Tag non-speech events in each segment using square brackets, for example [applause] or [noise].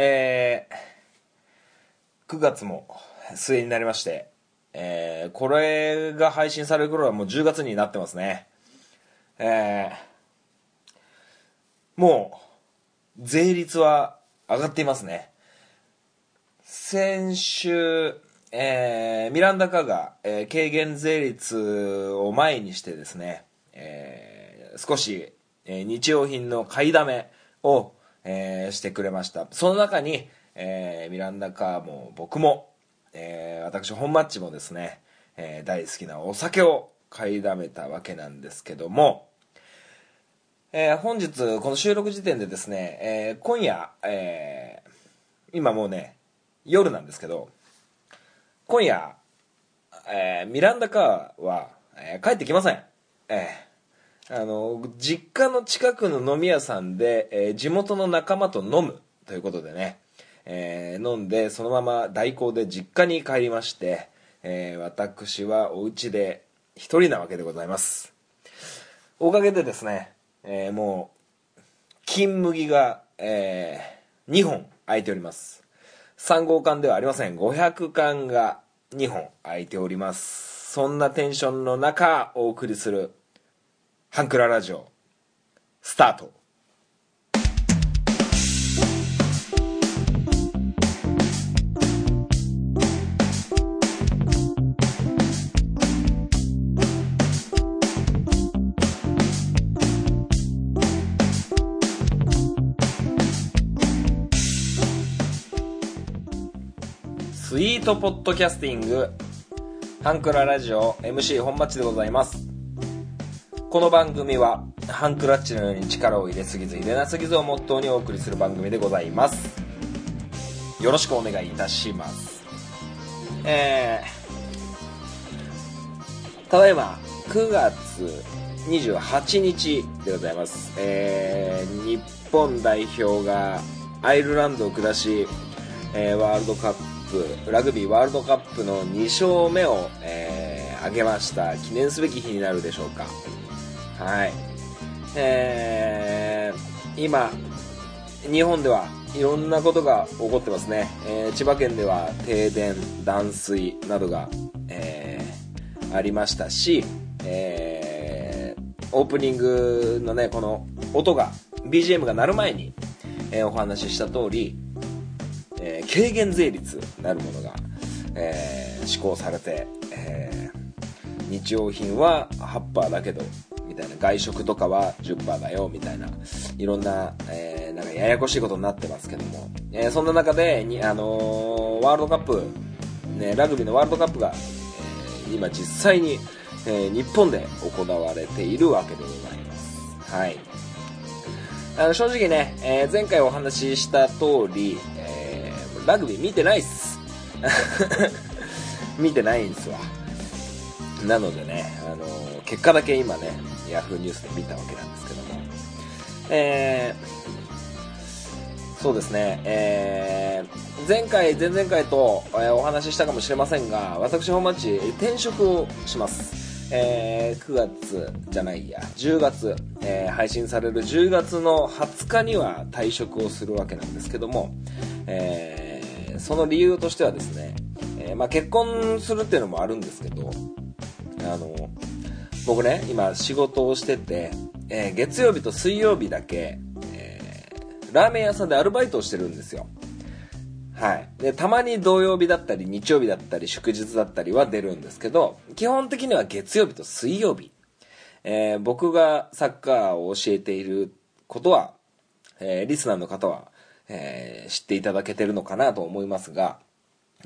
えー、9月も末になりまして、えー、これが配信される頃はもう10月になってますね。えー、もう、税率は上がっていますね。先週、えー、ミランダカが、えー軽減税率を前にしてですね、えー少し、えー日用品の買いだめを、えーしてくれました。その中に、えーミランダカーも僕も、えー私本マッチもですね、えー大好きなお酒を買いだめたわけなんですけども、えー本日この収録時点でですね、えー今夜、えー今もうね夜なんですけど今夜、えーミランダカーは、えー帰ってきませんえーあの実家の近くの飲み屋さんで、えー地元の仲間と飲むということでね、えー飲んでそのまま代行で実家に帰りまして、えー私はお家で一人なわけでございます。おかげでですね、えーもう金麦が、え2本空いております。3号缶ではありません。500缶が2本空いております。そんなテンションの中お送りするハンクララジオスタート。スイートポッドキャスティングハンクララジオ MC 本町でございます。この番組はハンクラッチのように力を入れすぎず入れなすぎずをモットーにお送りする番組でございます。よろしくお願いいたします。えー、ただいま9月28日でございます。えー、日本代表がアイルランドを下し、えーワールドカップラグビーワールドカップの2勝目を、えー挙げました。記念すべき日になるでしょうか。はい。えー今日本ではいろんなことが起こってますね、えー千葉県では停電断水などが、えーありましたし、えーオープニングのねこの音が BGM が鳴る前に、えーお話しした通り、えー軽減税率なるものが、えー施行されて、えー日用品は8%だけどみたいな外食とかは10%だよみたいないろんな,、えーなんかややこしいことになってますけども、えーそんな中でに、あのーワールドカップ、ね、ラグビーのワールドカップが、えー今実際に、え日本で行われているわけでございます。はい。あの正直ね、え前回お話しした通り、えラグビー見てないっす。[laughs] 見てないんですわ。なのでね、あのー結果だけ今ねヤフーニュースで見たわけなんですけども。えーそうですね、えー前回前々回と、えお話ししたかもしれませんが私本町転職をします。えー9月じゃないや10月、えー配信される10月の20日には退職をするわけなんですけども、えーその理由としてはですね、えまあ、結婚するっていうのもあるんですけどあの僕ね今仕事をしてて、えー月曜日と水曜日だけ、えーラーメン屋さんでアルバイトをしてるんですよ。はい、でたまに土曜日だったり日曜日だったり祝日だったりは出るんですけど基本的には月曜日と水曜日、えー僕がサッカーを教えていることは、えーリスナーの方は、えー知っていただけてるのかなと思いますが、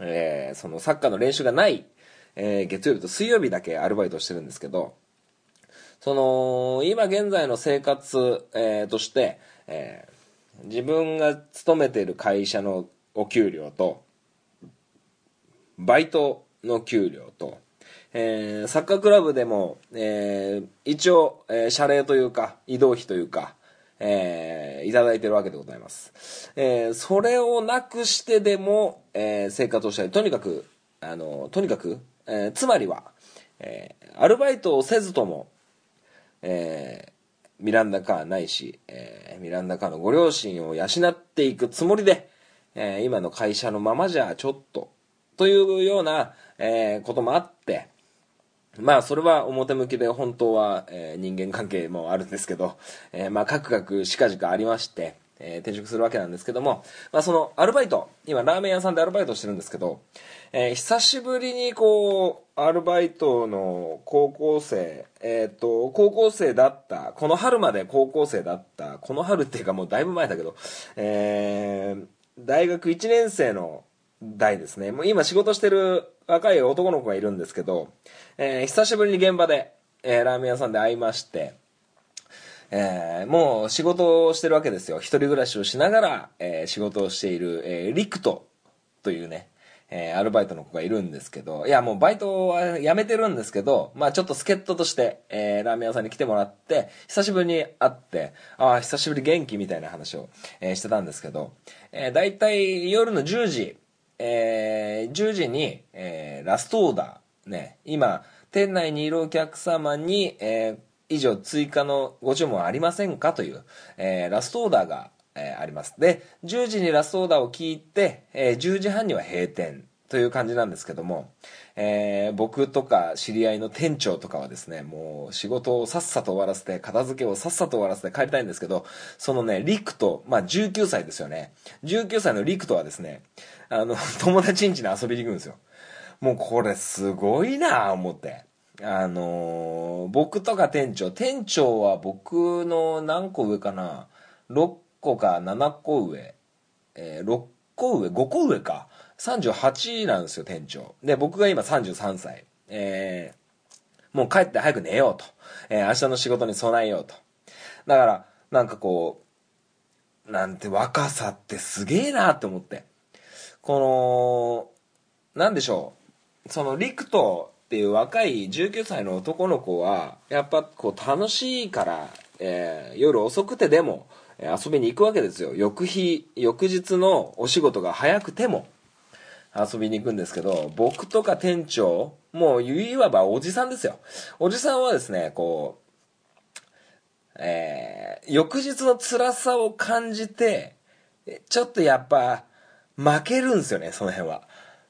えーそのサッカーの練習がない、えー月曜日と水曜日だけアルバイトしてるんですけどその今現在の生活、えーとして、えー自分が勤めている会社のお給料とバイトの給料と、えーサッカークラブでも、えー一応、えー謝礼というか移動費というか、えーいただいてるわけでございます、えーそれをなくしてでも、えー生活をしたい。とにかくあのとにかく、えーつまりは、えーアルバイトをせずとも、えーミランダカーないし、えーミランダカーのご両親を養っていくつもりで、えー今の会社のままじゃちょっと、というような、えーこともあって、まあ、それは表向きで本当は、えー人間関係もあるんですけど、えーまあ、カクカクしかじかありまして、えー転職するわけなんですけども、まあ、そのアルバイト、今ラーメン屋さんでアルバイトしてるんですけど、えー久しぶりにこう、アルバイトの高校生、えっ、と、高校生だった、この春まで高校生だった、この春っていうかもうだいぶ前だけど、えー大学1年生の代ですね。もう今仕事してる若い男の子がいるんですけど、えー久しぶりに現場で、えーラーメン屋さんで会いまして、えーもう仕事をしてるわけですよ。一人暮らしをしながら、えー仕事をしている、えーリクトというね、えーアルバイトの子がいるんですけど、いやもうバイトは辞めてるんですけど、まあちょっと助っ人として、えーラーメン屋さんに来てもらって、久しぶりに会って、ああ、久しぶり元気みたいな話を、えーしてたんですけど、えー、だいたい夜の10時、えー10時に、えーラストオーダー、ね、今、店内にいるお客様に、えー以上追加のご注文ありませんかという、えーラストオーダーが、えーあります。で、10時にラストオーダーを聞いて、えー10時半には閉店という感じなんですけども、えー僕とか知り合いの店長とかはですね、もう仕事をさっさと終わらせて、片付けをさっさと終わらせて帰りたいんですけど、そのね、リクと、まあ19歳ですよね。19歳のリクとはですね、あの、友達ん家に遊びに行くんですよ。もうこれすごいなぁ思って。あのー僕とか店長、店長は僕の何個上かな ?6 個か7個上。えー6個上 ?5 個上か。38なんですよ、店長。で、僕が今33歳。えーもう帰って早く寝ようと。えー明日の仕事に備えようと。だから、なんかこう、なんて若さってすげえなって思って。この、なんでしょう。その、リクトっていう若い19歳の男の子は、やっぱこう楽しいから、えー夜遅くてでも、遊びに行くわけですよ。翌日、翌日のお仕事が早くても、遊びに行くんですけど、僕とか店長、もういわばおじさんですよ。おじさんはですね、こう、えー翌日の辛さを感じて、ちょっとやっぱ、負けるんですよね、その辺は。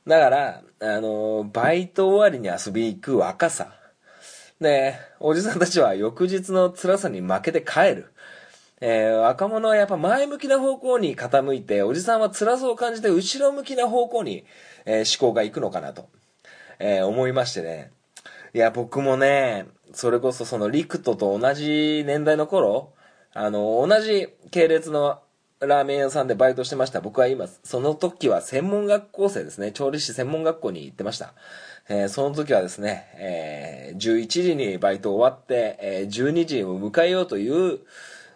だから、あのバイト終わりに遊びに行く若さ。で、おじさんたちは翌日の辛さに負けて帰る。えー若者はやっぱ前向きな方向に傾いて、おじさんは辛さを感じて後ろ向きな方向に、えー思考が行くのかなと、えー思いましてね。いや、僕もね、それこそそのリクトと同じ年代の頃、あの、同じ系列のラーメン屋さんでバイトしてました。僕は今、その時は専門学校生ですね。調理師専門学校に行ってました。えーその時はですね、えー11時にバイト終わって、えー12時を迎えようという、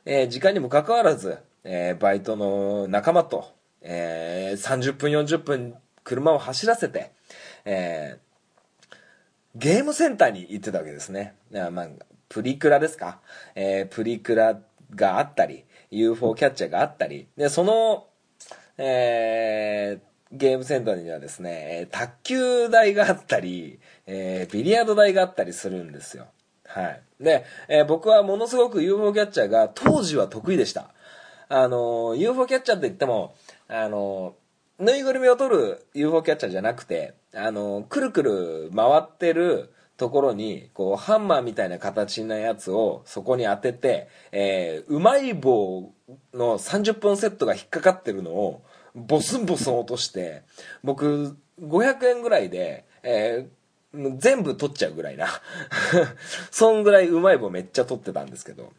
えー時間にもかかわらず、えーバイトの仲間と、えー30分40分車を走らせて、えゲームセンターに行ってたわけですね。まあ、プリクラですか、えプリクラがあったり、UFO キャッチャーがあったり、で、その、えゲームセンターにはですね、卓球台があったり、えビリヤード台があったりするんですよ。はい。で、えー僕はものすごく UFO キャッチャーが当時は得意でした。あのー UFO キャッチャーって言っても、あのーぬいぐるみを取る UFO キャッチャーじゃなくて、あのーくるくる回ってるところに、こう、ハンマーみたいな形のやつをそこに当てて、えーうまい棒の30本セットが引っかかってるのを、ボスンボスン落として、僕、500円ぐらいで、えー全部取っちゃうぐらいな。[laughs] そんぐらいうまい棒めっちゃ取ってたんですけど。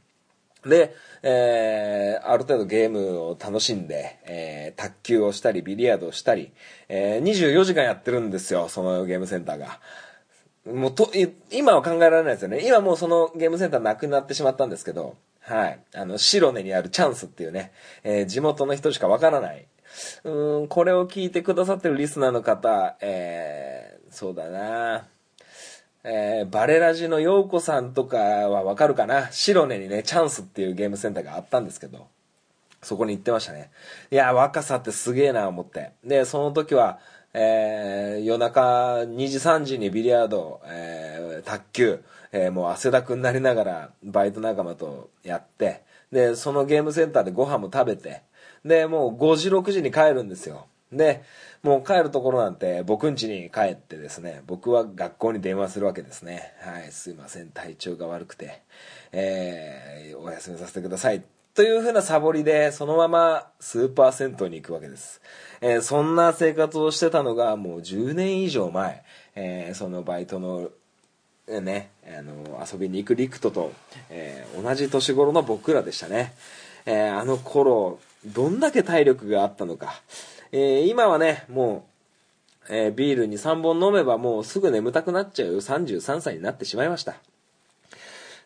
で、えーある程度ゲームを楽しんで、えー卓球をしたり、ビリヤードをしたり、えー24時間やってるんですよ、そのゲームセンターが。もうと、今は考えられないですよね。今もうそのゲームセンターなくなってしまったんですけど、はい。あの、白根にあるチャンスっていうね、えー地元の人しかわからない。うん、これを聞いてくださってるリスナーの方、えーそうだなえーバレラジの陽子さんとかはわかるかな？白根にね、チャンスっていうゲームセンターがあったんですけど、そこに行ってましたね。いや、若さってすげえな思って。で、その時は、えー夜中2時3時にビリヤード、えー卓球、えーもう汗だくになりながらバイト仲間とやって、で、そのゲームセンターでご飯も食べて、で、もう5時、6時に帰るんですよ。で、もう帰るところなんて僕ん家に帰ってですね、僕は学校に電話するわけですね。はい、すいません、体調が悪くて、えー、お休みさせてください。というふうなサボりで、そのままスーパー銭湯に行くわけです。えー、そんな生活をしてたのがもう10年以上前、えー、そのバイトのね、あの遊びに行くリクトと、えー、同じ年頃の僕らでしたね、えー、あの頃どんだけ体力があったのか、えー、今はねもう、えビールに3本飲めばもうすぐ眠たくなっちゃう33歳になってしまいました。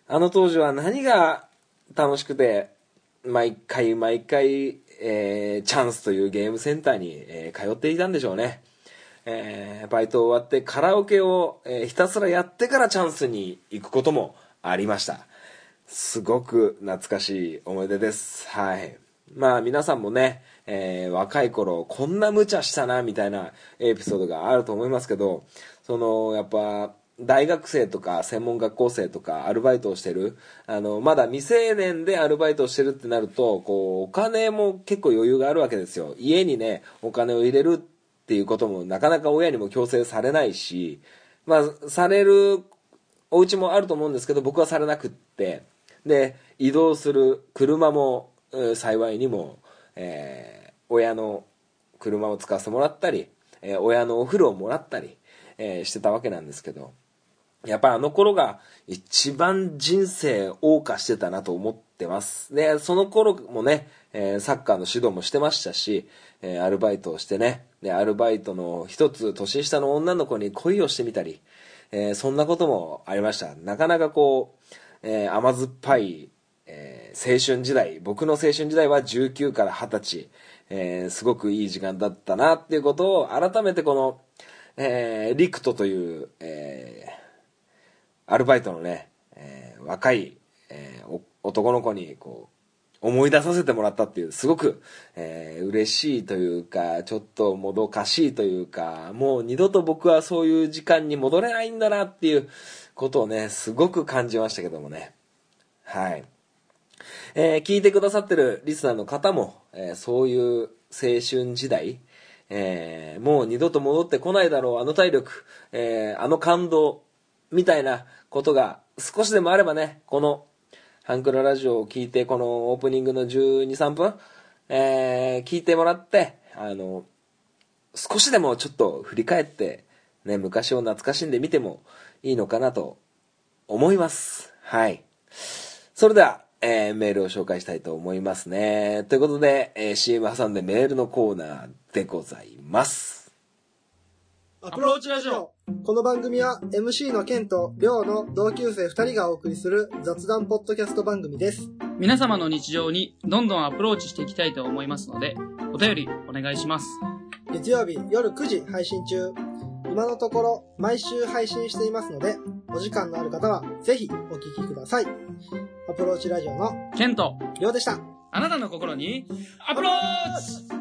あの当時は何が楽しくて毎回毎回、えチャンスというゲームセンターに、え通っていたんでしょうね。えー、バイト終わってカラオケを、えー、ひたすらやってからチャンスに行くこともありました。すごく懐かしい思い出です。はい。まあ皆さんもね、えー、若い頃こんな無茶したなみたいなエピソードがあると思いますけどそのやっぱ大学生とか専門学校生とかアルバイトをしてるあのまだ未成年でアルバイトをしてるってなるとこうお金も結構余裕があるわけですよ。家にねお金を入れるっていうこともなかなか親にも強制されないし、まあ、されるお家もあると思うんですけど、僕はされなくって、で、移動する車も、幸いにも、えー、親の車を使わせてもらったり、えー、親のお風呂をもらったり、えー、してたわけなんですけど、やっぱあの頃が一番人生謳歌してたなと思ってます。で、その頃もね、えー、サッカーの指導もしてましたし、えー、アルバイトをしてね、で、アルバイトの一つ年下の女の子に恋をしてみたり、えー、そんなこともありました。なかなかこう、えー、甘酸っぱい、えー、青春時代、僕の青春時代は19から20歳、えー、すごくいい時間だったなっていうことを改めてこの、えー、リクトという、えー、アルバイトのね、えー、若い、えー、男の子にこう、思い出させてもらったっていう、すごく、えー、嬉しいというか、ちょっともどかしいというか、もう二度と僕はそういう時間に戻れないんだなっていうことをね、すごく感じましたけどもね。はい。えー、聞いてくださってるリスナーの方も、えー、そういう青春時代、えー、もう二度と戻ってこないだろう、あの体力、えあの感動、みたいなことが少しでもあればね、このハンクララジオを聞いて、このオープニングの12、3分、えー、聞いてもらって、あの、少しでもちょっと振り返って、ね、昔を懐かしんでみてもいいのかなと思います。はい。それでは、えー、メールを紹介したいと思いますね。ということで、えー、CM 挟んでメールのコーナーでございます。アプローチラジオこの番組は MC のケンとリョウの同級生2人がお送りする雑談ポッドキャスト番組です。皆様の日常にどんどんアプローチしていきたいと思いますので、お便りお願いします。月曜日夜9時配信中。今のところ毎週配信していますので、お時間のある方はぜひお聞きください。アプローチラジオのケンとリョウでした。あなたの心にアプローチ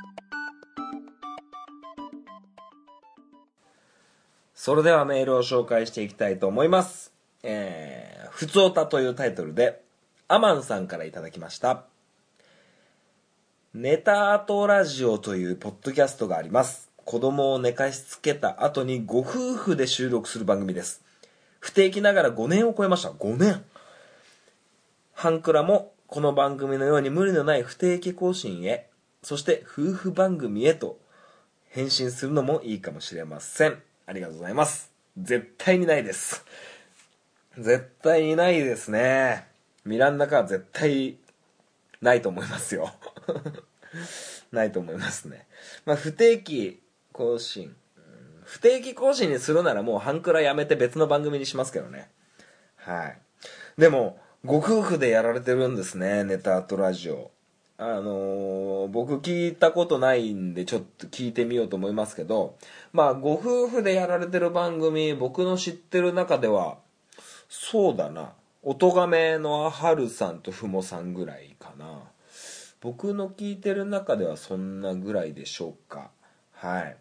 それではメールを紹介していきたいと思います。えー、ふつおたというタイトルで、アマンさんからいただきました。ネタアートラジオというポッドキャストがあります。子供を寝かしつけた後にご夫婦で収録する番組です。不定期ながら5年を超えました。5年ハンクラもこの番組のように無理のない不定期更新へ、そして夫婦番組へと返信するのもいいかもしれません。ありがとうございます。絶対にないです。絶対にないですね。ミランダカは絶対ないと思いますよ。[laughs] ないと思いますね。まあ、不定期更新。不定期更新にするならもう半クラやめて別の番組にしますけどね。はい。でも、ご夫婦でやられてるんですね、ネタアートラジオ。あのー僕聞いたことないんでちょっと聞いてみようと思いますけど、まあ、ご夫婦でやられてる番組、僕の知ってる中では、そうだな、おとがめのあはるさんとふもさんぐらいかな。僕の聞いてる中ではそんなぐらいでしょうか。はい。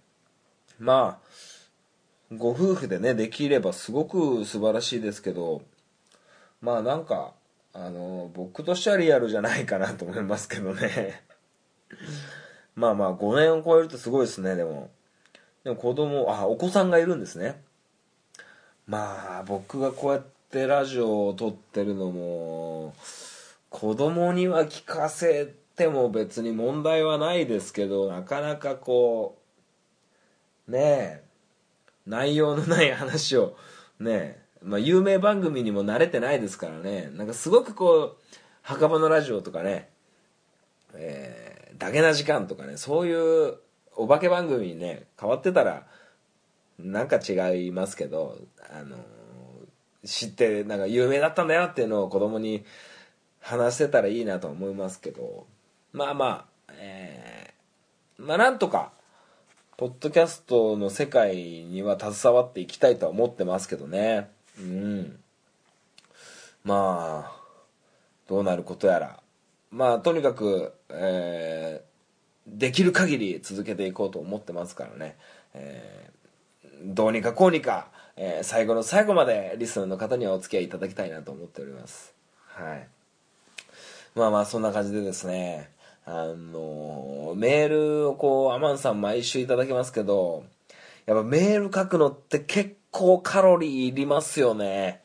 まあ、ご夫婦でね、できればすごく素晴らしいですけど、まあなんか、あの、僕としてはリアルじゃないかなと思いますけどね。まあまあ、5年を超えるとすごいですね、でも。でも子供、あ、お子さんがいるんですね。まあ、僕がこうやってラジオを撮ってるのも、子供には聞かせても別に問題はないですけど、なかなかこう、ねえ、内容のない話を、ねえ、まあ、有名番組にも慣れてないですからね、なんかすごくこう、墓場のラジオとかね、えー、ダゲな時間とかね、そういうお化け番組にね、変わってたら、なんか違いますけど、あの知って、なんか有名だったんだよっていうのを子供に話せたらいいなと思いますけど、まあまあ、えー、まあなんとか、ポッドキャストの世界には携わっていきたいとは思ってますけどね。うん。まあ、どうなることやら。まあ、とにかく、えーできる限り続けていこうと思ってますからね。えーどうにかこうにか、えー最後の最後までリスナーの方にはお付き合いいただきたいなと思っております。はい。まあまあ、そんな感じでですね、あのメールをこう、アマンさん毎週いただけますけど、やっぱメール書くのって結構カロリーいりますよね。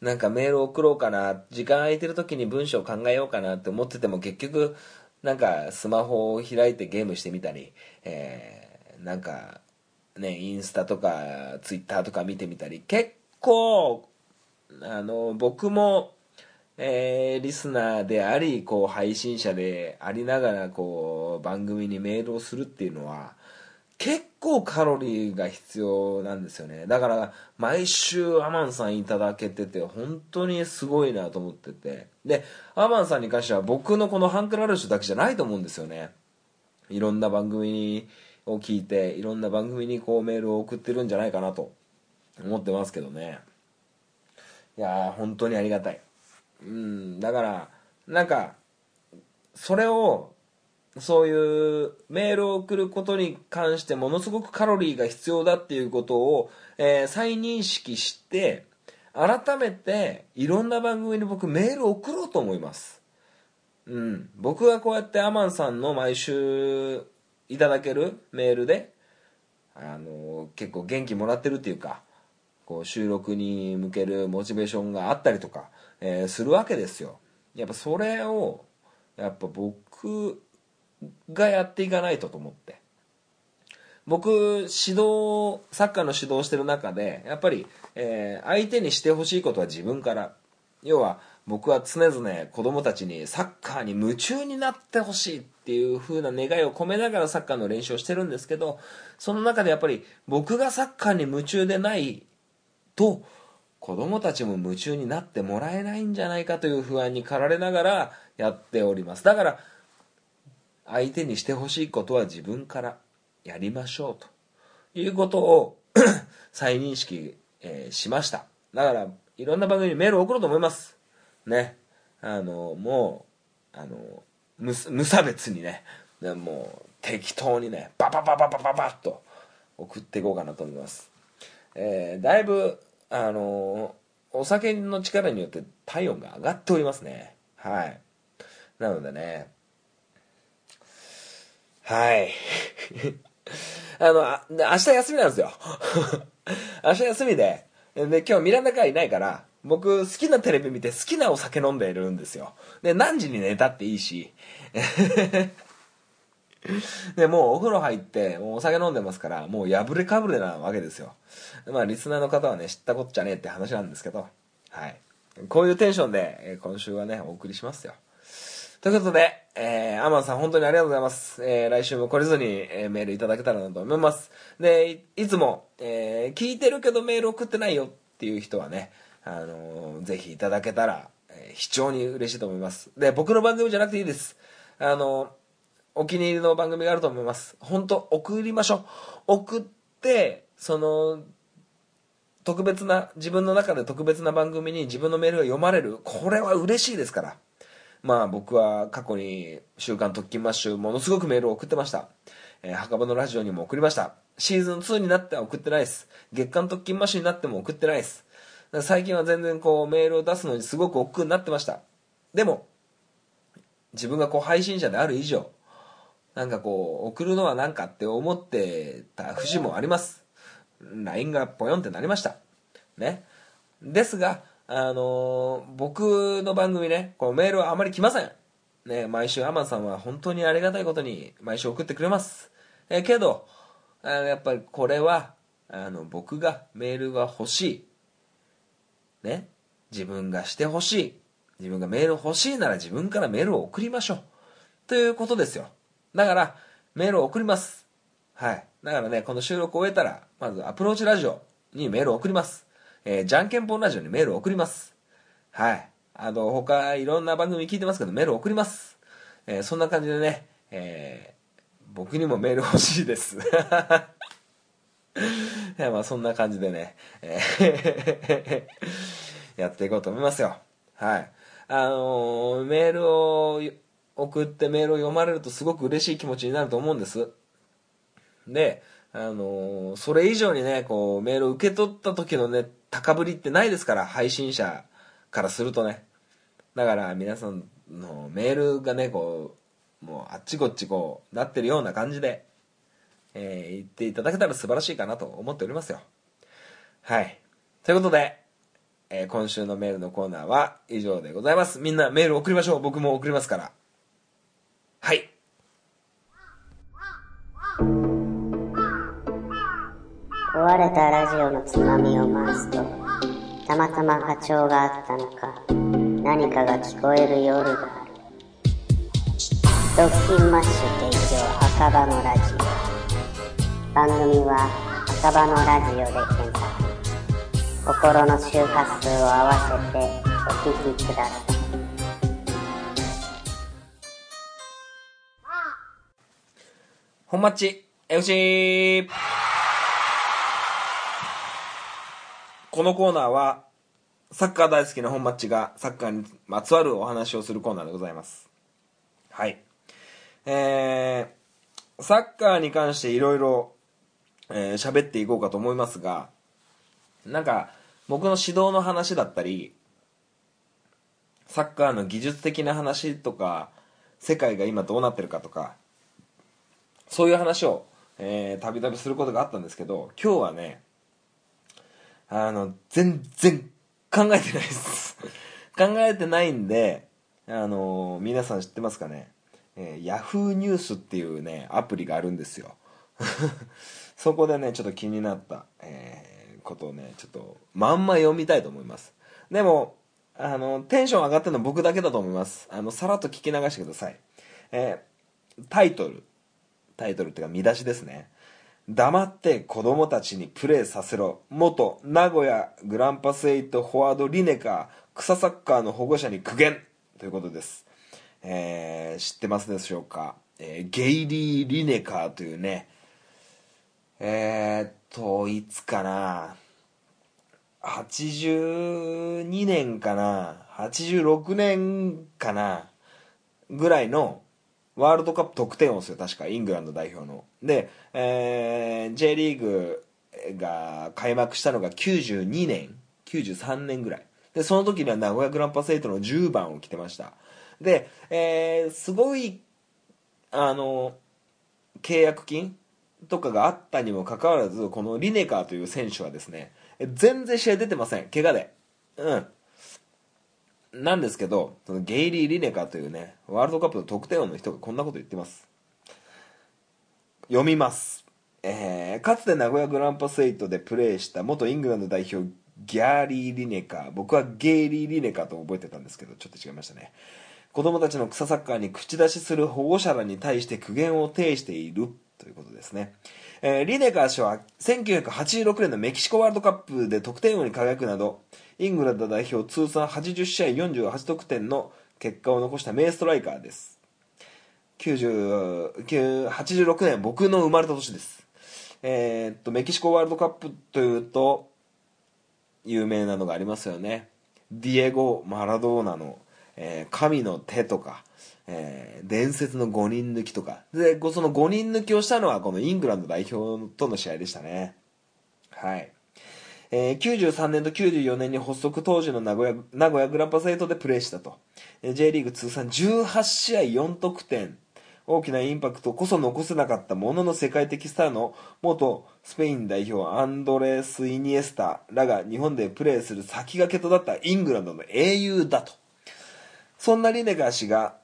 なんかメール送ろうかな、時間空いてる時に文章考えようかなって思ってても結局、なんかスマホを開いてゲームしてみたり、えーなんかね、インスタとかツイッターとか見てみたり、結構、あの、僕も、えーリスナーであり、こう、配信者でありながら、こう、番組にメールをするっていうのは、結構カロリーが必要なんですよね。だから、毎週アマンさんいただけてて、本当にすごいなと思ってて。で、アマンさんに関しては僕のこのハンクラルシュだけじゃないと思うんですよね。いろんな番組を聞いて、いろんな番組にこうメールを送ってるんじゃないかなと思ってますけどね。いやー、本当にありがたい。うん、だから、なんか、それを、そういうメールを送ることに関してものすごくカロリーが必要だっていうことを、えー再認識して、改めていろんな番組に僕メールを送ろうと思います。うん。僕がこうやってアマンさんの毎週いただけるメールで、あの結構元気もらってるっていうか、こう収録に向けるモチベーションがあったりとか、えーするわけですよ。やっぱそれを、やっぱ僕がやっていかないとと思って。僕、指導、サッカーの指導してる中で、やっぱり、えー相手にしてほしいことは自分から。要は、僕は常々子供たちにサッカーに夢中になってほしいっていう風な願いを込めながらサッカーの練習をしてるんですけど、その中でやっぱり僕がサッカーに夢中でないと子供たちも夢中になってもらえないんじゃないかという不安に駆られながらやっておりますだから相手にしてほしいことは自分からやりましょうと。いうことを [clears throat] 再認識、えーしました。だからいろんな番組にメールを送ろうと思います。ね。あのもうあの無無差別にね。でもう適当にねバババババババッと送っていこうかなと思います。えーだいぶ、あのお酒の力によって体温が上がっておりますね。はい。なのでね、はい。[laughs] あの、あ明日休みなんですよ。[laughs] 明日休みで、で、今日ミランダ会いないから、僕好きなテレビ見て好きなお酒飲んでるんですよ。で、何時に寝たっていいし。[laughs] で、もうお風呂入って、もうお酒飲んでますから、もう破れかぶれなわけですよ。まあ、リスナーの方はね、知ったことじゃねえって話なんですけど、はい。こういうテンションで、今週はね、お送りしますよ。ということで、えー、アマンさん本当にありがとうございます。えー、来週も懲りずに、えーメールいただけたらなと思います。で、いつも、えー聞いてるけどメール送ってないよっていう人はね、あのーぜひいただけたら、えー非常に嬉しいと思います。で、僕の番組じゃなくていいです。あの、お気に入りの番組があると思います。本当送りましょう。送って、その、特別な、自分の中で特別な番組に自分のメールが読まれる。これは嬉しいですから。まあ僕は過去に週刊特勤マッシュものすごくメールを送ってました。えー墓場のラジオにも送りました。シーズン2になっては送ってないです。月間特勤マッシュになっても送ってないです。最近は全然こうメールを出すのにすごく億劫になってました。でも、自分がこう配信者である以上、なんかこう送るのは何かって思ってた節もあります。LINE がポヨンってなりました。ね。ですが、あのー僕の番組ね、こうメールはあまり来ません。ね、毎週アマンさんは本当にありがたいことに毎週送ってくれます。えけど、あやっぱりこれは、あの、僕がメールが欲しい。ね。自分がして欲しい。自分がメール欲しいなら自分からメールを送りましょう。ということですよ。だから、メールを送ります。はい。だからね、この収録を終えたら、まずアプローチラジオにメールを送ります。えーじゃんけんぽんラジオにメールを送ります。はい。あの、他いろんな番組聞いてますけど、メール送ります。えーそんな感じでね、えー僕にもメール欲しいです。[laughs] いや、まあそんな感じでね、えー [laughs] やっていこうと思いますよ。はい。あのーメールを送ってメールを読まれるとすごく嬉しい気持ちになると思うんです。で、あのーそれ以上にね、こう、メールを受け取った時のね、高ぶりってないですから、配信者からするとね。だから皆さんのメールがね、こう、もうあっちこっちこう、なってるような感じで、えー言っていただけたら素晴らしいかなと思っておりますよ。はい。ということで、えー今週のメールのコーナーは以上でございます。みんなメール送りましょう。僕も送りますから。はい。壊れたラジオのつまみを回すと、たまたま波長があったのか、何かが聞こえる夜がある。ドッキンマッシュ提供赤羽のラジオ。番組は赤羽のラジオで検索。心の周波数を合わせてお聞きください。本マッチ FC! このコーナーは、サッカー大好きな本マッチがサッカーにまつわるお話をするコーナーでございます。はい。えー、サッカーに関していろいろえ喋っていこうかと思いますが、なんか、僕の指導の話だったり、サッカーの技術的な話とか、世界が今どうなってるかとか、そういう話を、たびたびすることがあったんですけど、今日はね、あの、全然考えてないです。[laughs] 考えてないんで、あの皆さん知ってますかね、えー、Yahoo ニュースっていうね、アプリがあるんですよ。[laughs] そこでね、ちょっと気になった、えーことをね、ちょっと、まんま読みたいと思います。でも、あの、テンション上がってるのは僕だけだと思います。あの、さらっと聞き流してください。えータイトル。タイトルっていうか見出しですね。黙って子供たちにプレーさせろ。元名古屋グランパスエイトフォワードリネカー、草サッカーの保護者に苦言。ということです。えー知ってますでしょうか？えーゲイリー・リネカーというね、えーっと、いつかな？82年かな？86年かな？ぐらいのワールドカップ得点王ですよ、確か、イングランド代表の。で、えー J リーグが開幕したのが92年、93年ぐらい。で、その時には名古屋グランパスエイトの10番を着てました。で、えーすごい、あの、契約金とかがあったにもかかわらず、このリネカーという選手はですね、全然試合出てません、怪我で。うん。なんですけど、そのゲイリー・リネカーというね、ワールドカップの得点王の人がこんなこと言ってます。読みます。えーかつて名古屋グランパスエイトでプレーした元イングランド代表ギャーリー・リネカー。僕はゲイリー・リネカーと覚えてたんですけど、ちょっと違いましたね。子供たちの草サッカーに口出しする保護者らに対して苦言を呈しているということですね。えーリネカー氏は1986年のメキシコワールドカップで得点王に輝くなど、イングランド代表通算80試合48得点の結果を残した名ストライカーです86年僕の生まれた年です。えーっとメキシコワールドカップというと有名なのがありますよね。ディエゴ・マラドーナの、えー神の手とか、えー伝説の5人抜きとか。でその5人抜きをしたのはこのイングランド代表との試合でしたね。はい。えー93年と94年に発足当時の名古屋名古屋グランパスエイトでプレーしたと、えー J リーグ通算18試合4得点。大きなインパクトこそ残せなかったものの世界的スターの元スペイン代表アンドレス・イニエスタらが日本でプレーする先駆けとなったイングランドの英雄だと。そんなリネガー氏が、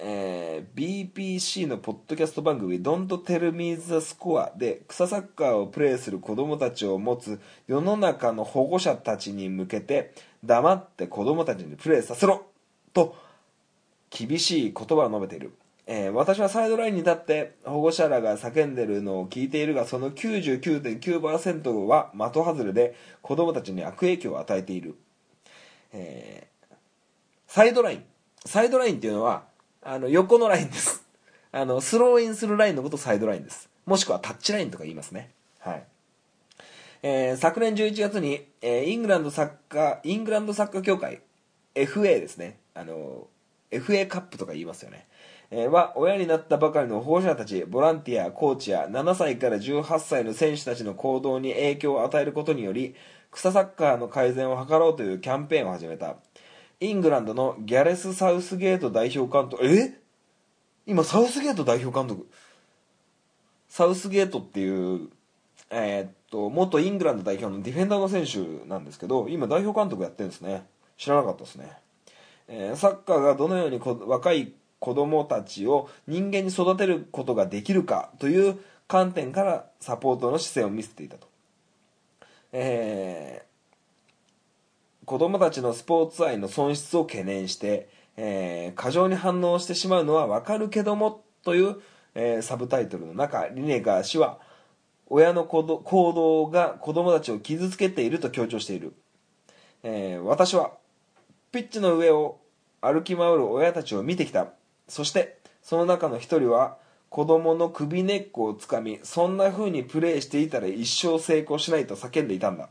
えー BPC のポッドキャスト番組「Don't Tell Me the Score」で草サッカーをプレーする子供たちを持つ世の中の保護者たちに向けて黙って子供たちにプレーさせろと厳しい言葉を述べている、えー私はサイドラインに立って保護者らが叫んでるのを聞いているがその99.9%は的外れで子供たちに悪影響を与えている、えーサイドライン。サイドラインっていうのはあの横のラインです。あのスローインするラインのことサイドラインです。もしくはタッチラインとか言いますね。はい。えー昨年11月に、えーイングランドサッカーイングランドサッカー協会 FA ですね。あの FA カップとか言いますよね、は親になったばかりの保護者たちボランティアコーチや7歳から18歳の選手たちの行動に影響を与えることにより草サッカーの改善を図ろうというキャンペーンを始めた。イングランドのギャレス・サウスゲート代表監督え？今サウスゲート代表監督？サウスゲートっていう、えーっと元イングランド代表のディフェンダーの選手なんですけど今代表監督やってるんですね。知らなかったですね、えーサッカーがどのようにこ若い子供たちを人間に育てることができるかという観点からサポートの姿勢を見せていたと、えー子供たちのスポーツ愛の損失を懸念して、えー過剰に反応してしまうのはわかるけどもという、えーサブタイトルの中リネガー氏は親の行動が子供たちを傷つけていると強調している、えー私はピッチの上を歩き回る親たちを見てきた。そしてその中の一人は子供の首根っこをつかみそんな風にプレーしていたら一生成功しないと叫んでいたんだ。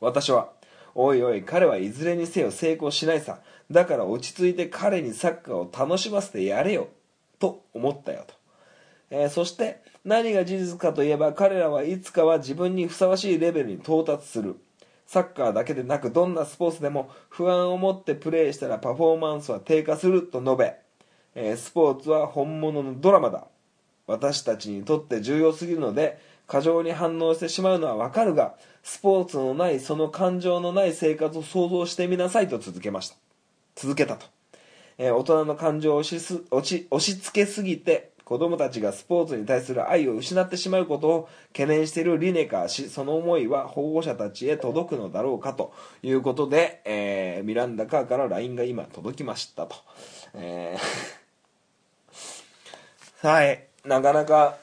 私はおいおい彼はいずれにせよ成功しないさ。だから落ち着いて彼にサッカーを楽しませてやれよ。と思ったよ。と、えーそして何が事実かといえば彼らはいつかは自分にふさわしいレベルに到達する。サッカーだけでなくどんなスポーツでも不安を持ってプレーしたらパフォーマンスは低下すると述べ、えースポーツは本物のドラマだ。私たちにとって重要すぎるので過剰に反応してしまうのはわかるがスポーツのないその感情のない生活を想像してみなさいと続けました。続けたと、えー大人の感情を押しす押し押し付けすぎて子供たちがスポーツに対する愛を失ってしまうことを懸念しているリネカー氏その思いは保護者たちへ届くのだろうかと。いうことで、えーミランダ・カーから LINE が今届きましたと、えーはいなかなか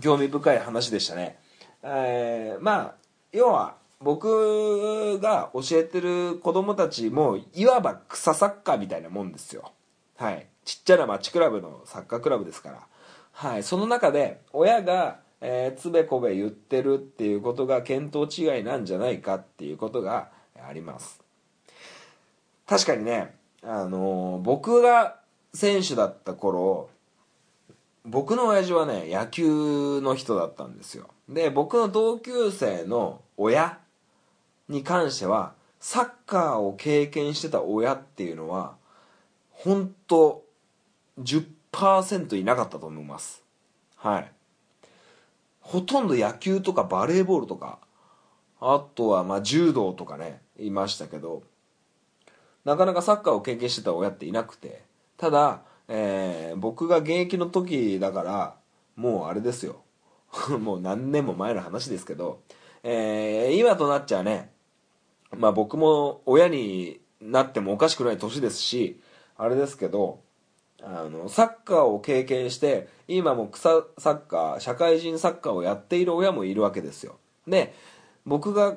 興味深い話でしたね。えーまあ要は僕が教えてる子供たちもいわば草サッカーみたいなもんですよ。はい。ちっちゃな町クラブのサッカークラブですから。はい。その中で親が、えーつべこべ言ってるっていうことが見当違いなんじゃないかっていうことがあります。確かにね、あのー僕が選手だった頃、僕の親父はね野球の人だったんですよ。で僕の同級生の親に関してはサッカーを経験してた親っていうのは本当10%いなかったと思います。はい。ほとんど野球とかバレーボールとかあとはまあ柔道とかねいましたけどなかなかサッカーを経験してた親っていなくてただ、えー僕が現役の時だからもうあれですよ。[laughs] もう何年も前の話ですけど、えー今となっちゃねまあ僕も親になってもおかしくない年ですしあれですけどあのサッカーを経験して今も草サッカー社会人サッカーをやっている親もいるわけですよ。で僕が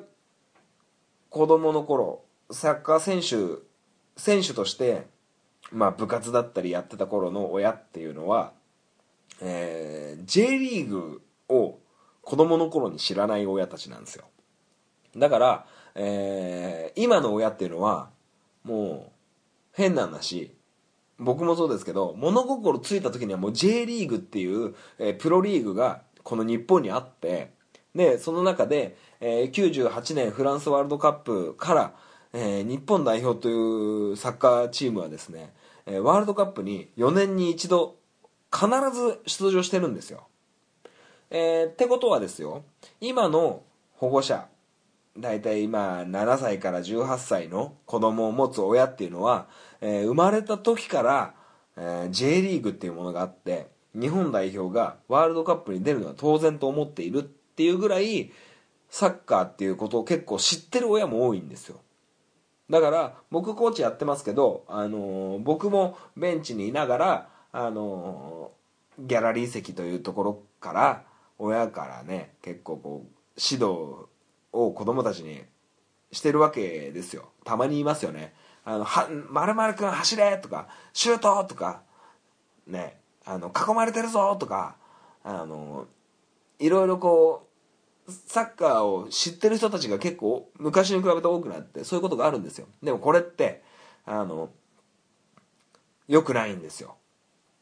子供の頃サッカー選手選手として、まあ、部活だったりやってた頃の親っていうのは、えー J リーグを子供の頃に知らない親たちなんですよ。だから、えー今の親っていうのはもう変な話僕もそうですけど物心ついた時にはもう J リーグっていう、えープロリーグがこの日本にあってでその中で、えー98年フランスワールドカップから、えー日本代表というサッカーチームはですね、えワールドカップに4年に一度必ず出場してるんですよ、えーってことはですよ今の保護者大体今7歳から18歳の子供を持つ親っていうのは、えー生まれた時から、えー J リーグっていうものがあって日本代表がワールドカップに出るのは当然と思っているっていうぐらいサッカーっていうことを結構知ってる親も多いんですよ。だから僕コーチやってますけど、あのー僕もベンチにいながら、あのーギャラリー席というところから親からね結構こう指導を子供たちにしてるわけですよたまにいますよね「あのは〇〇君走れ!」とか「シュート!」とかねあの囲まれてるぞとかあのいろいろこうサッカーを知ってる人たちが結構昔に比べて多くなってそういうことがあるんですよ。でもこれってあの良くないんですよ。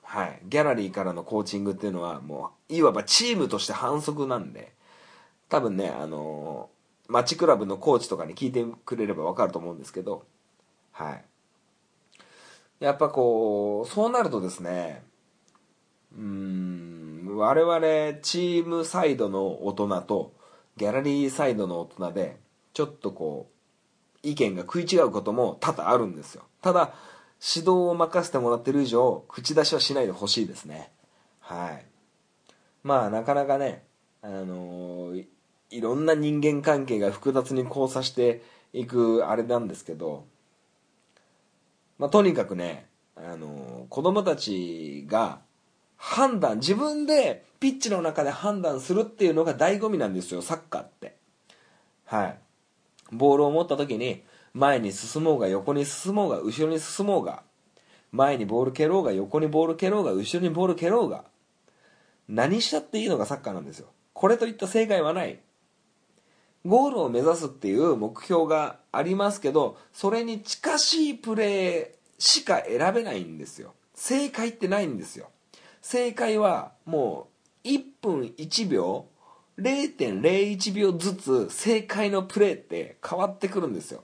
はい。ギャラリーからのコーチングっていうのはもういわばチームとして反則なんで多分ねあのマッチクラブのコーチとかに聞いてくれれば分かると思うんですけどはい。やっぱこうそうなるとですねうーん我々チームサイドの大人とギャラリーサイドの大人でちょっとこう意見が食い違うことも多々あるんですよ。ただ指導を任せてもらってる以上口出しはしないでほしいですね。はい。まあなかなかねあのーいいろんな人間関係が複雑に交差していくあれなんですけどまあ、とにかくね、あの子供たちが判断自分でピッチの中で判断するっていうのが醍醐味なんですよサッカーって。はい。ボールを持った時に前に進もうが横に進もうが後ろに進もうが前にボール蹴ろうが横にボール蹴ろうが後ろにボール蹴ろうが何したっていいのがサッカーなんですよ。これといった正解はない。ゴールを目指すっていう目標がありますけどそれに近しいプレーしか選べないんですよ。正解ってないんですよ。正解はもう1分1秒0.01秒ずつ正解のプレーって変わってくるんですよ。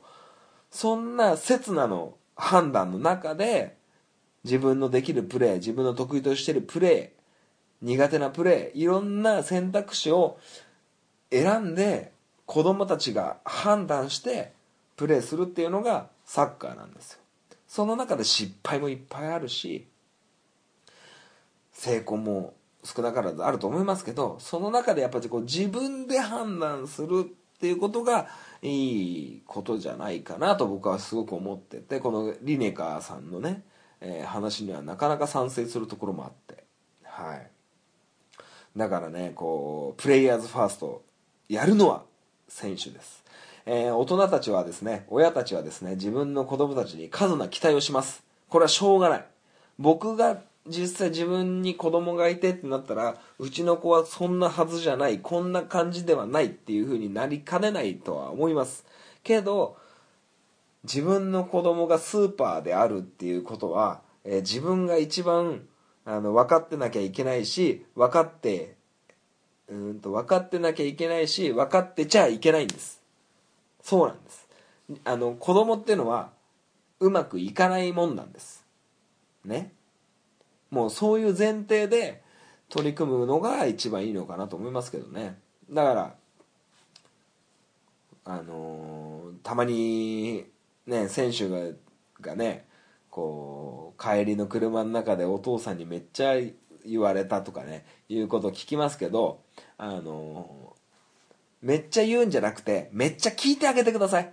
そんな刹那の判断の中で自分のできるプレー自分の得意としてるプレー苦手なプレーいろんな選択肢を選んで子供たちが判断してプレーするっていうのがサッカーなんですよ。その中で失敗もいっぱいあるし成功も少なからずあると思いますけどその中でやっぱりこう自分で判断するっていうことがいいことじゃないかなと僕はすごく思っててこのリネカーさんのね、えー話にはなかなか賛成するところもあって。はい。だからねこうプレイヤーズファーストやるのは選手です、えー大人たちはですね親たちはですね自分の子供たちに過度な期待をします。これはしょうがない。僕が実際自分に子供がいてってなったらうちの子はそんなはずじゃないこんな感じではないっていう風になりかねないとは思います。けど自分の子供がスーパーであるっていうことは、えー自分が一番あの分かってなきゃいけないし分かってうんと分かってなきゃいけないし分かってちゃいけないんです。そうなんです。あの子供っていうのはうまくいかないもんなんです。ね。もうそういう前提で取り組むのが一番いいのかなと思いますけどね。だからあのーたまにね選手ががねこう帰りの車の中でお父さんにめっちゃ言われたとかねいうことを聞きますけどあのーめっちゃ言うんじゃなくてめっちゃ聞いてあげてください。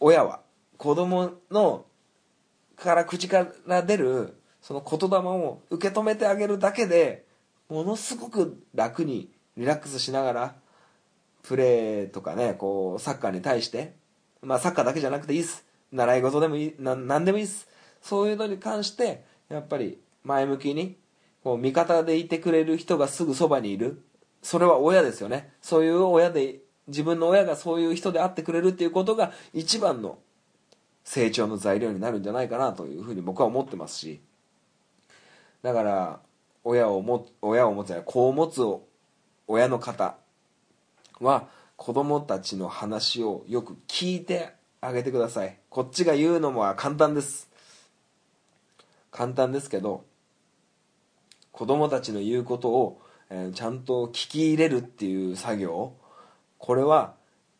親は。子供のから口から出るその言霊を受け止めてあげるだけでものすごく楽にリラックスしながらプレーとかねこうサッカーに対してまあ、サッカーだけじゃなくていいです。習い事でもいいな何でもいいです。そういうのに関してやっぱり前向きにこう味方でいてくれる人がすぐそばにいる。それは親ですよね。そういう親で自分の親がそういう人であってくれるっていうことが一番の成長の材料になるんじゃないかなというふうに僕は思ってますしだから親をも親を持つ子を持つ親の方は子供たちの話をよく聞いてあげてください。こっちが言うのも簡単です。簡単ですけど子供たちの言うことを、えーちゃんと聞き入れるっていう作業これは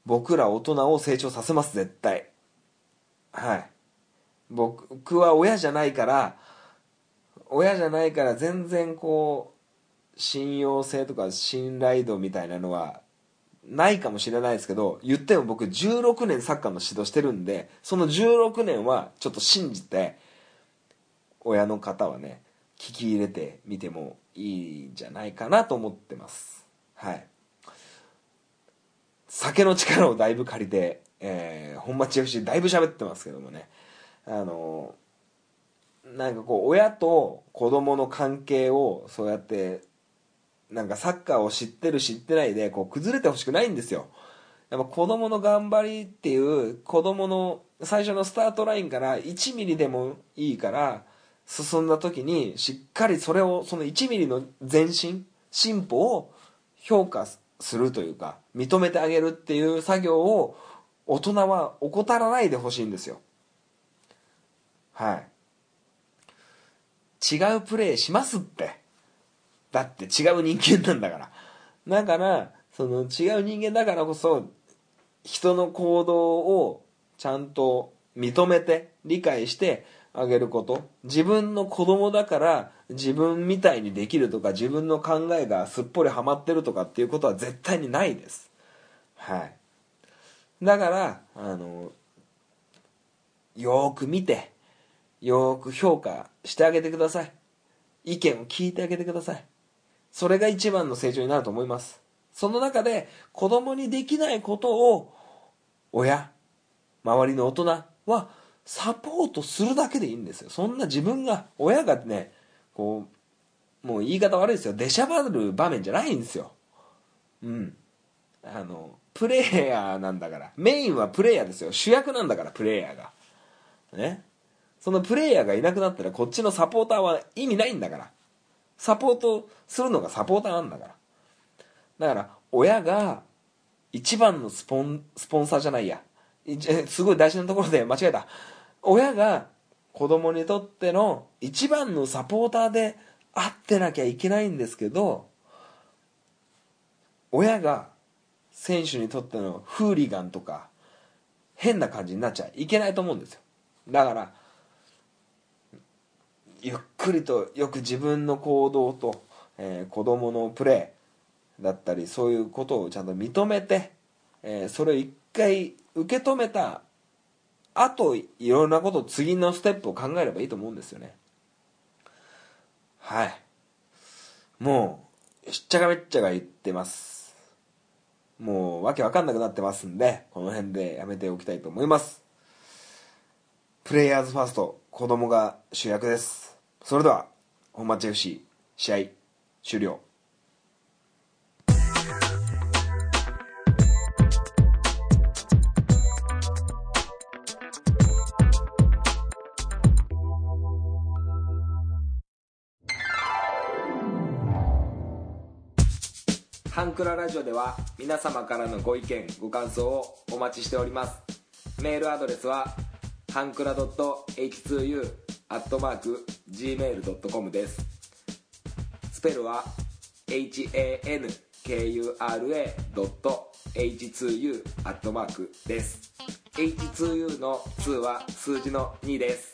僕ら大人を成長させます絶対。はい。僕は親じゃないから親じゃないから全然こう信用性とか信頼度みたいなのはないかもしれないですけど言っても僕16年サッカーの指導してるんでその16年はちょっと信じて親の方はね聞き入れてみてもいいんじゃないかなと思ってます。はい。酒の力をだいぶ借りて、えー、本町 FC だいぶ喋ってますけどもね。あのなんかこう親と子供の関係をそうやってなんかサッカーを知ってる知ってないでこう崩れてほしくないんですよ。やっぱ子供の頑張りっていう子供の最初のスタートラインから1ミリでもいいから進んだ時にしっかりそれをその1ミリの前進進歩を評価するというか認めてあげるっていう作業を大人は怠らないでほしいんですよ。はい。違うプレーしますって。だって違う人間なんだから。だからその違う人間だからこそ人の行動をちゃんと認めて理解してあげること。自分の子供だから自分みたいにできるとか自分の考えがすっぽりはまってるとかっていうことは絶対にないです。はい。だからあのよーく見てよく評価してあげてください。意見を聞いてあげてください。それが一番の成長になると思います。その中で子供にできないことを親周りの大人はサポートするだけでいいんですよ。そんな自分が親がねこうもう言い方悪いですよ。出しゃばる場面じゃないんですよ。うん。あのプレイヤーなんだから。メインはプレイヤーですよ。主役なんだからプレイヤーが。ね。そのプレイヤーがいなくなったらこっちのサポーターは意味ないんだから。サポートするのがサポーターなんだから。だから親が一番のスポンスポンサーじゃないや。すごい大事なところで間違えた。親が子供にとっての一番のサポーターであってなきゃいけないんですけど親が選手にとってのフーリガンとか変な感じになっちゃいけないと思うんですよ。だからゆっくりとよく自分の行動と、えー、子供のプレーだったりそういうことをちゃんと認めて、えー、それを一回受け止めたあといろんなこと次のステップを考えればいいと思うんですよね。はい。もうしっちゃかめっちゃが言ってます。もうわけわかんなくなってますんでこの辺でやめておきたいと思います。プレイヤーズファースト子供が主役です。それでは本町 FC 試合終了。ハンクララジオでは皆様からのご意見ご感想をお待ちしております。メールアドレスはハンクラ .h2u アットマーク gmail.com です。スペルは hankura.h2u アットマークです。H2u の2は数字の2です。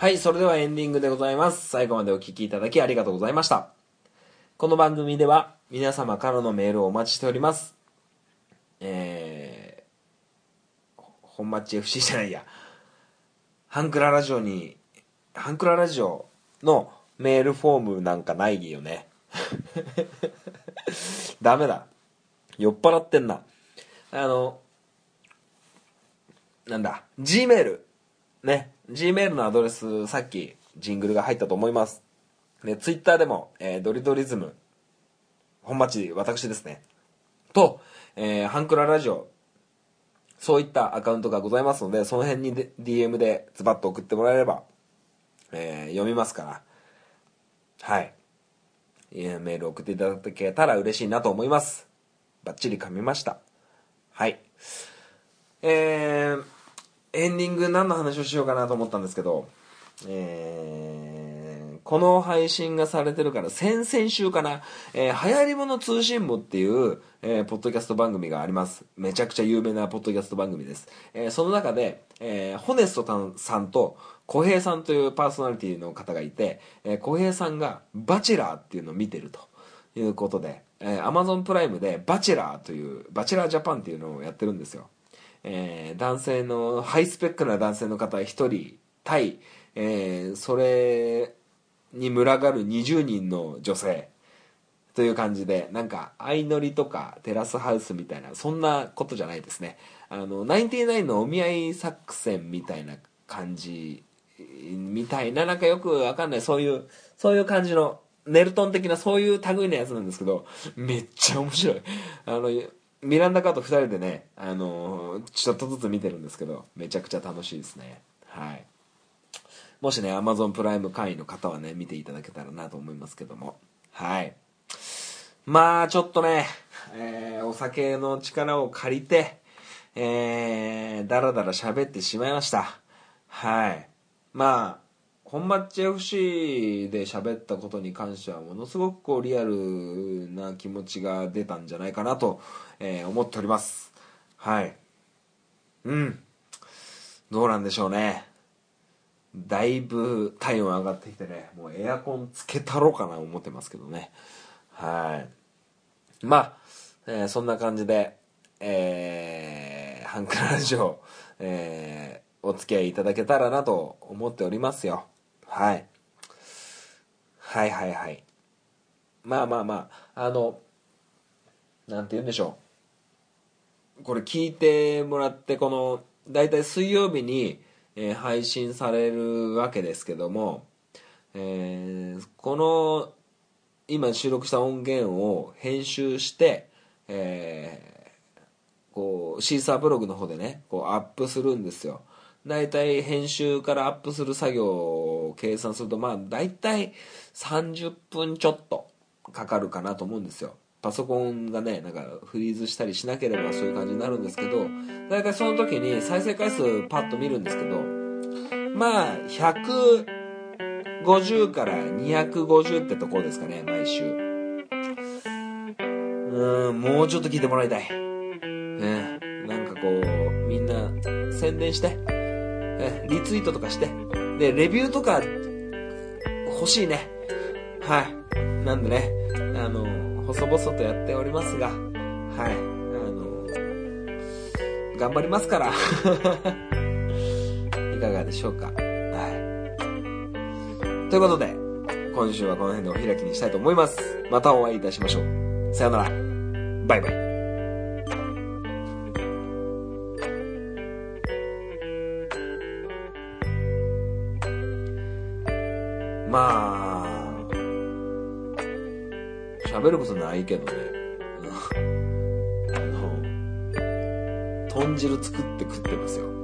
はい、それではエンディングでございます。最後までお聞きいただきありがとうございました。この番組では皆様からのメールをお待ちしております。えー、本町 FC じゃないや。ハンクララジオに、ハンクララジオのメールフォームなんかないよね。[laughs] ダメだ。酔っ払ってんな。あの、なんだ、Gmail。ね、Gmail のアドレス、さっきジングルが入ったと思います。ね、Twitter でも、えードリドリズム、本町、私ですね。と、えーハンクララジオ、そういったアカウントがございますので、その辺にで DM でズバッと送ってもらえれば、えー読みますから、はい。いやメール送っていただけたら嬉しいなと思います。バッチリ噛みました。はい。えー、エンディング何の話をしようかなと思ったんですけど、えー、この配信がされてるから、先々週かな、えー、流行り物通信部っていう、えー、ポッドキャスト番組があります。めちゃくちゃ有名なポッドキャスト番組です。えー、その中で、えー、ホネストさんと小平さんというパーソナリティの方がいて、えー、小平さんがバチェラーっていうのを見てるということで、えー、Amazon プライムでバチェラーという、バチェラージャパンっていうのをやってるんですよ。えー男性のハイスペックな男性の方1人対、えーそれに群がる20人の女性という感じでなんか相乗りとかテラスハウスみたいなそんなことじゃないですね。あのナインティナインのお見合い作戦みたいな感じみたいななんかよくわかんないそういうそういう感じのネルトン的なそういう類のやつなんですけどめっちゃ面白い。あのミランダカーと2人でね、あのちょっとずつ見てるんですけどめちゃくちゃ楽しいですね。はい。もしね Amazon プライム会員の方はね見ていただけたらなと思いますけども。はい。まあちょっとね、えーお酒の力を借りてえー、だらだら喋ってしまいました。はい。まあ本マッチ FC で喋ったことに関してはものすごくこうリアルな気持ちが出たんじゃないかなと、えー思っております。はい。うん。どうなんでしょうね。だいぶ体温上がってきてねもうエアコンつけたろうかな思ってますけどね。はい。まあ、えーそんな感じでえー、ハンクラジオ、えーお付き合いいただけたらなと思っておりますよ。はい。はいはいはい。まあまあまああのなんて言うんでしょう。これ聞いてもらってこの大体水曜日に、えー配信されるわけですけども、えーこの今収録した音源を編集して、えーこうシーサーブログの方でねこうアップするんですよ。大体編集からアップする作業を計算するとまあ大体30分ちょっとかかるかなと思うんですよ。パソコンがねなんかフリーズしたりしなければそういう感じになるんですけど大体その時に再生回数パッと見るんですけどまあ150から250ってところですかね毎週。うんもうちょっと聞いてもらいたい。ねなんかこうみんな宣伝して。リツイートとかして。でレビューとか欲しいね。はい。なんでねあの細々とやっておりますが。はい。あの頑張りますから。[laughs] いかがでしょうか。はい。ということで今週はこの辺でお開きにしたいと思います。またお会いいたしましょう。さよなら。バイバイ。喋ることないけどね。あの豚汁作って食ってますよ。